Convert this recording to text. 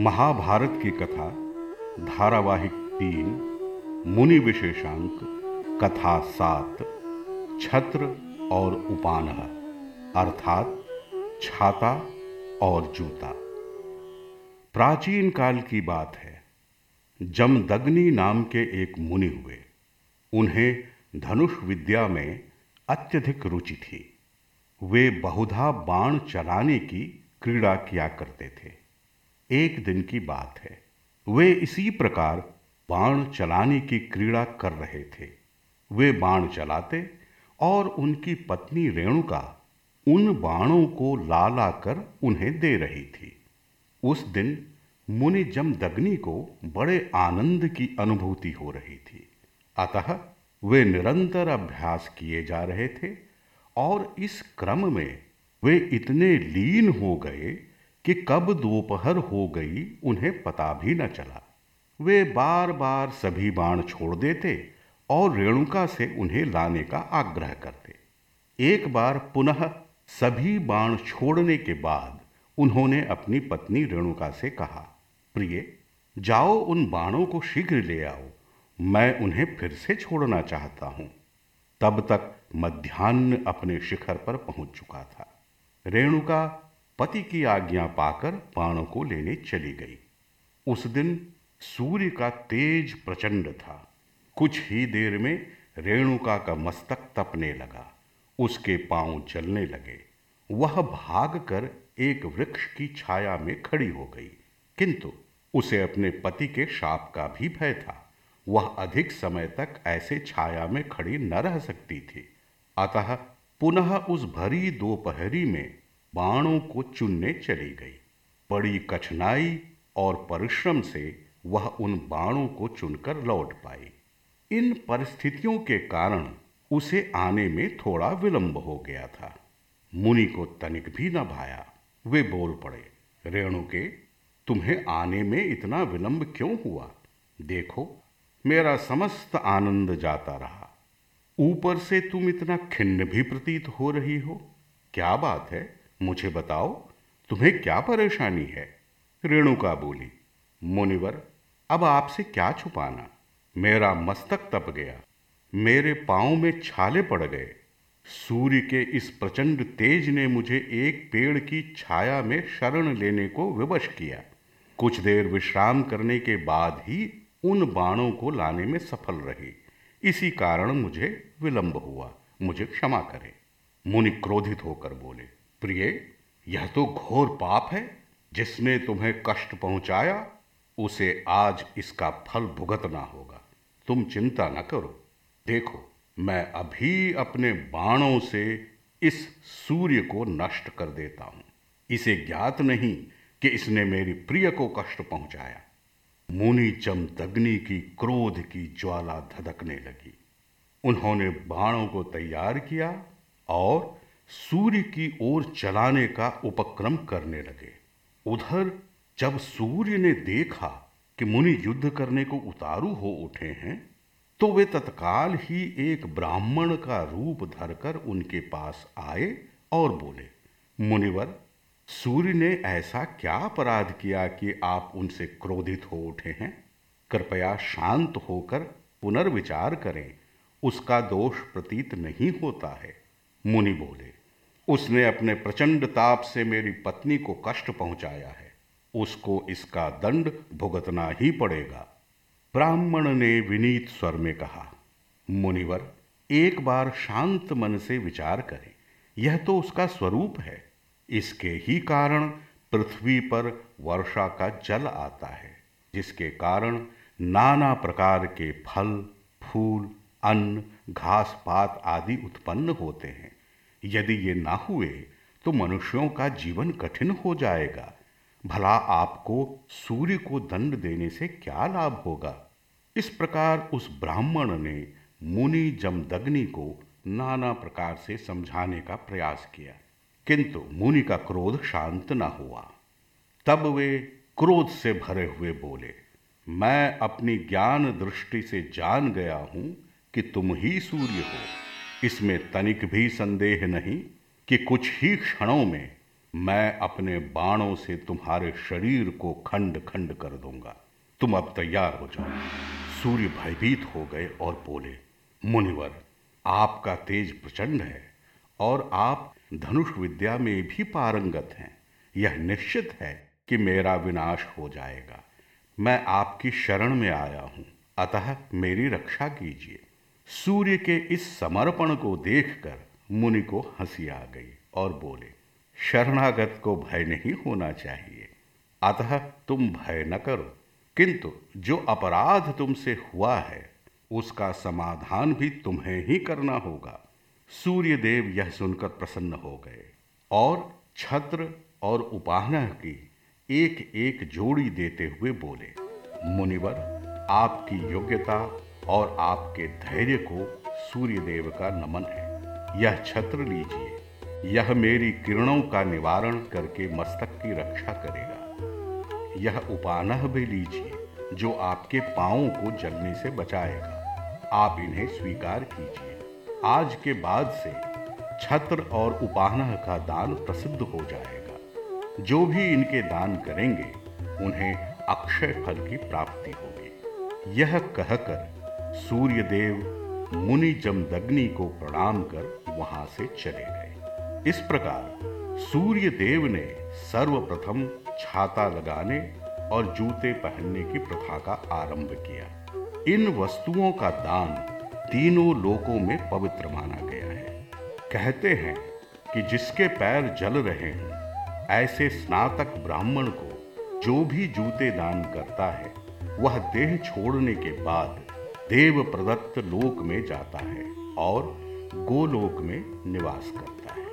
महाभारत की कथा, धारावाहिक तीन, मुनि विशेषांक, कथा सात, छत्र और उपानह, अर्थात छाता और जूता। प्राचीन काल की बात है। जमदग्नि नाम के एक मुनि हुए। उन्हें धनुष विद्या में अत्यधिक रुचि थी। वे बहुधा बाण चलाने की क्रीड़ा किया करते थे। एक दिन की बात है। वे इसी प्रकार बाण चलाने की क्रीड़ा कर रहे थे। वे बाण चलाते और उनकी पत्नी रेणुका उन बाणों को ला ला कर उन्हें दे रही थी। उस दिन मुनि जमदग्नि को बड़े आनंद की अनुभूति हो रही थी। अतः वे निरंतर अभ्यास किए जा रहे थे और इस क्रम में वे इतने लीन हो गए कि कब दोपहर हो गई उन्हें पता भी न चला। वे बार बार सभी बाण छोड़ देते और रेणुका से उन्हें लाने का आग्रह करते। एक बार पुनः सभी बाण छोड़ने के बाद उन्होंने अपनी पत्नी रेणुका से कहा, प्रिय, जाओ उन बाणों को शीघ्र ले आओ, मैं उन्हें फिर से छोड़ना चाहता हूँ। तब तक मध्यान्ह अपने शिखर पर पहुँच चुका था। रेणुका पति की आज्ञा पाकर बाणों को लेने चली गई। उस दिन सूर्य का तेज प्रचंड था। कुछ ही देर में रेणुका का मस्तक तपने लगा। उसके पाँव चलने लगे। वह भागकर एक वृक्ष की छाया में खड़ी हो गई। किंतु उसे अपने पति के शाप का भी भय था। वह अधिक समय तक ऐसे छाया में खड़ी न रह सकती थी। अतः पुनः उस भरी दोपहरी में बाणों को चुनने चली गई। बड़ी कठिनाई और परिश्रम से वह उन बाणों को चुनकर लौट पाई। इन परिस्थितियों के कारण उसे आने में थोड़ा विलंब हो गया था। मुनि को तनिक भी न भाया। वे बोल पड़े, रेणु के, तुम्हें आने में इतना विलंब क्यों हुआ? देखो, मेरा समस्त आनंद जाता रहा। ऊपर से तुम इतना खिन्न भी प्रतीत हो रही हो। क्या बात है? मुझे बताओ, तुम्हें क्या परेशानी है? रेणुका बोली, मुनिवर, अब आपसे क्या छुपाना? मेरा मस्तक तप गया, मेरे पाँव में छाले पड़ गए। सूर्य के इस प्रचंड तेज ने मुझे एक पेड़ की छाया में शरण लेने को विवश किया। कुछ देर विश्राम करने के बाद ही उन बाणों को लाने में सफल रही। इसी कारण मुझे विलंब हुआ, मुझे क्षमा करे। मुनि क्रोधित होकर बोले प्रिय, यह तो घोर पाप है, जिसने तुम्हें कष्ट पहुँचाया, उसे आज इसका फल भुगतना होगा। तुम चिंता न करो। देखो, मैं अभी अपने बाणों से इस सूर्य को नष्ट कर देता हूँ। इसे ज्ञात नहीं कि इसने मेरी प्रिय को कष्ट पहुँचाया। मुनि चमदग्नि की क्रोध की ज्वाला धधकने लगी। उन्होंने बाणों को तैयार किया और सूर्य की ओर चलाने का उपक्रम करने लगे। उधर, जब सूर्य ने देखा कि मुनि युद्ध करने को उतारू हो उठे हैं तो वे तत्काल ही एक ब्राह्मण का रूप धरकर उनके पास आए और बोले, मुनिवर, सूर्य ने ऐसा क्या अपराध किया कि आप उनसे क्रोधित हो उठे हैं? कृपया शांत होकर पुनर्विचार करें। उसका दोष प्रतीत नहीं होता है। मुनि बोले उसने अपने प्रचंड ताप से मेरी पत्नी को कष्ट पहुँचाया है। उसको इसका दंड भुगतना ही पड़ेगा। ब्राह्मण ने विनीत स्वर में कहा, मुनिवर, एक बार शांत मन से विचार करें। यह तो उसका स्वरूप है। इसके ही कारण पृथ्वी पर वर्षा का जल आता है, जिसके कारण नाना प्रकार के फल, फूल, अन्न, घास, पात आदि उत्पन्न होते हैं। यदि ये ना हुए तो मनुष्यों का जीवन कठिन हो जाएगा। भला आपको सूर्य को दंड देने से क्या लाभ होगा? इस प्रकार उस ब्राह्मण ने मुनि जमदग्नि को नाना प्रकार से समझाने का प्रयास किया। किंतु मुनि का क्रोध शांत न हुआ। तब वे क्रोध से भरे हुए बोले, मैं अपनी ज्ञान दृष्टि से जान गया हूँ कि तुम ही सूर्य हो। इसमें तनिक भी संदेह नहीं कि कुछ ही क्षणों में मैं अपने बाणों से तुम्हारे शरीर को खंड खंड कर दूँगा। तुम अब तैयार हो जाओ। सूर्य भयभीत हो गए और बोले, मुनिवर, आपका तेज प्रचंड है और आप धनुष विद्या में भी पारंगत हैं। यह निश्चित है कि मेरा विनाश हो जाएगा। मैं आपकी शरण में आया हूँ। अतः मेरी रक्षा कीजिए। सूर्य के इस समर्पण को देखकर मुनि को हँसी आ गई और बोले, शरणागत को भय नहीं होना चाहिए। अतः तुम भय न करो, किंतु जो अपराध तुमसे हुआ है, उसका समाधान भी तुम्हें ही करना होगा। सूर्य देव यह सुनकर प्रसन्न हो गए और छत्र और उपाहना की एक एक जोड़ी देते हुए बोले, मुनिवर, आपकी योग्यता और आपके धैर्य को सूर्य देव का नमन है। यह छत्र लीजिए। यह मेरी किरणों का निवारण करके मस्तक की रक्षा करेगा। यह उपानह भी लीजिए, जो आपके पांवों को जलने से बचाएगा। आप इन्हें स्वीकार कीजिए। आज के बाद से छत्र और उपानह का दान प्रसिद्ध हो जाएगा। जो भी इनके दान करेंगे, उन्हें अक्षय फल की प्राप्ति होगी। यह कहकर सूर्यदेव मुनि जमदग्नि को प्रणाम कर वहाँ से चले गए। इस प्रकार सूर्य देव ने सर्वप्रथम छाता लगाने और जूते पहनने की प्रथा का आरंभ किया। इन वस्तुओं का दान तीनों लोकों में पवित्र माना गया है। कहते हैं कि जिसके पैर जल रहे हैं, ऐसे स्नातक ब्राह्मण को जो भी जूते दान करता है, वह देह छोड़ने के बाद देव प्रदत्त लोक में जाता है और गोलोक में निवास करता है।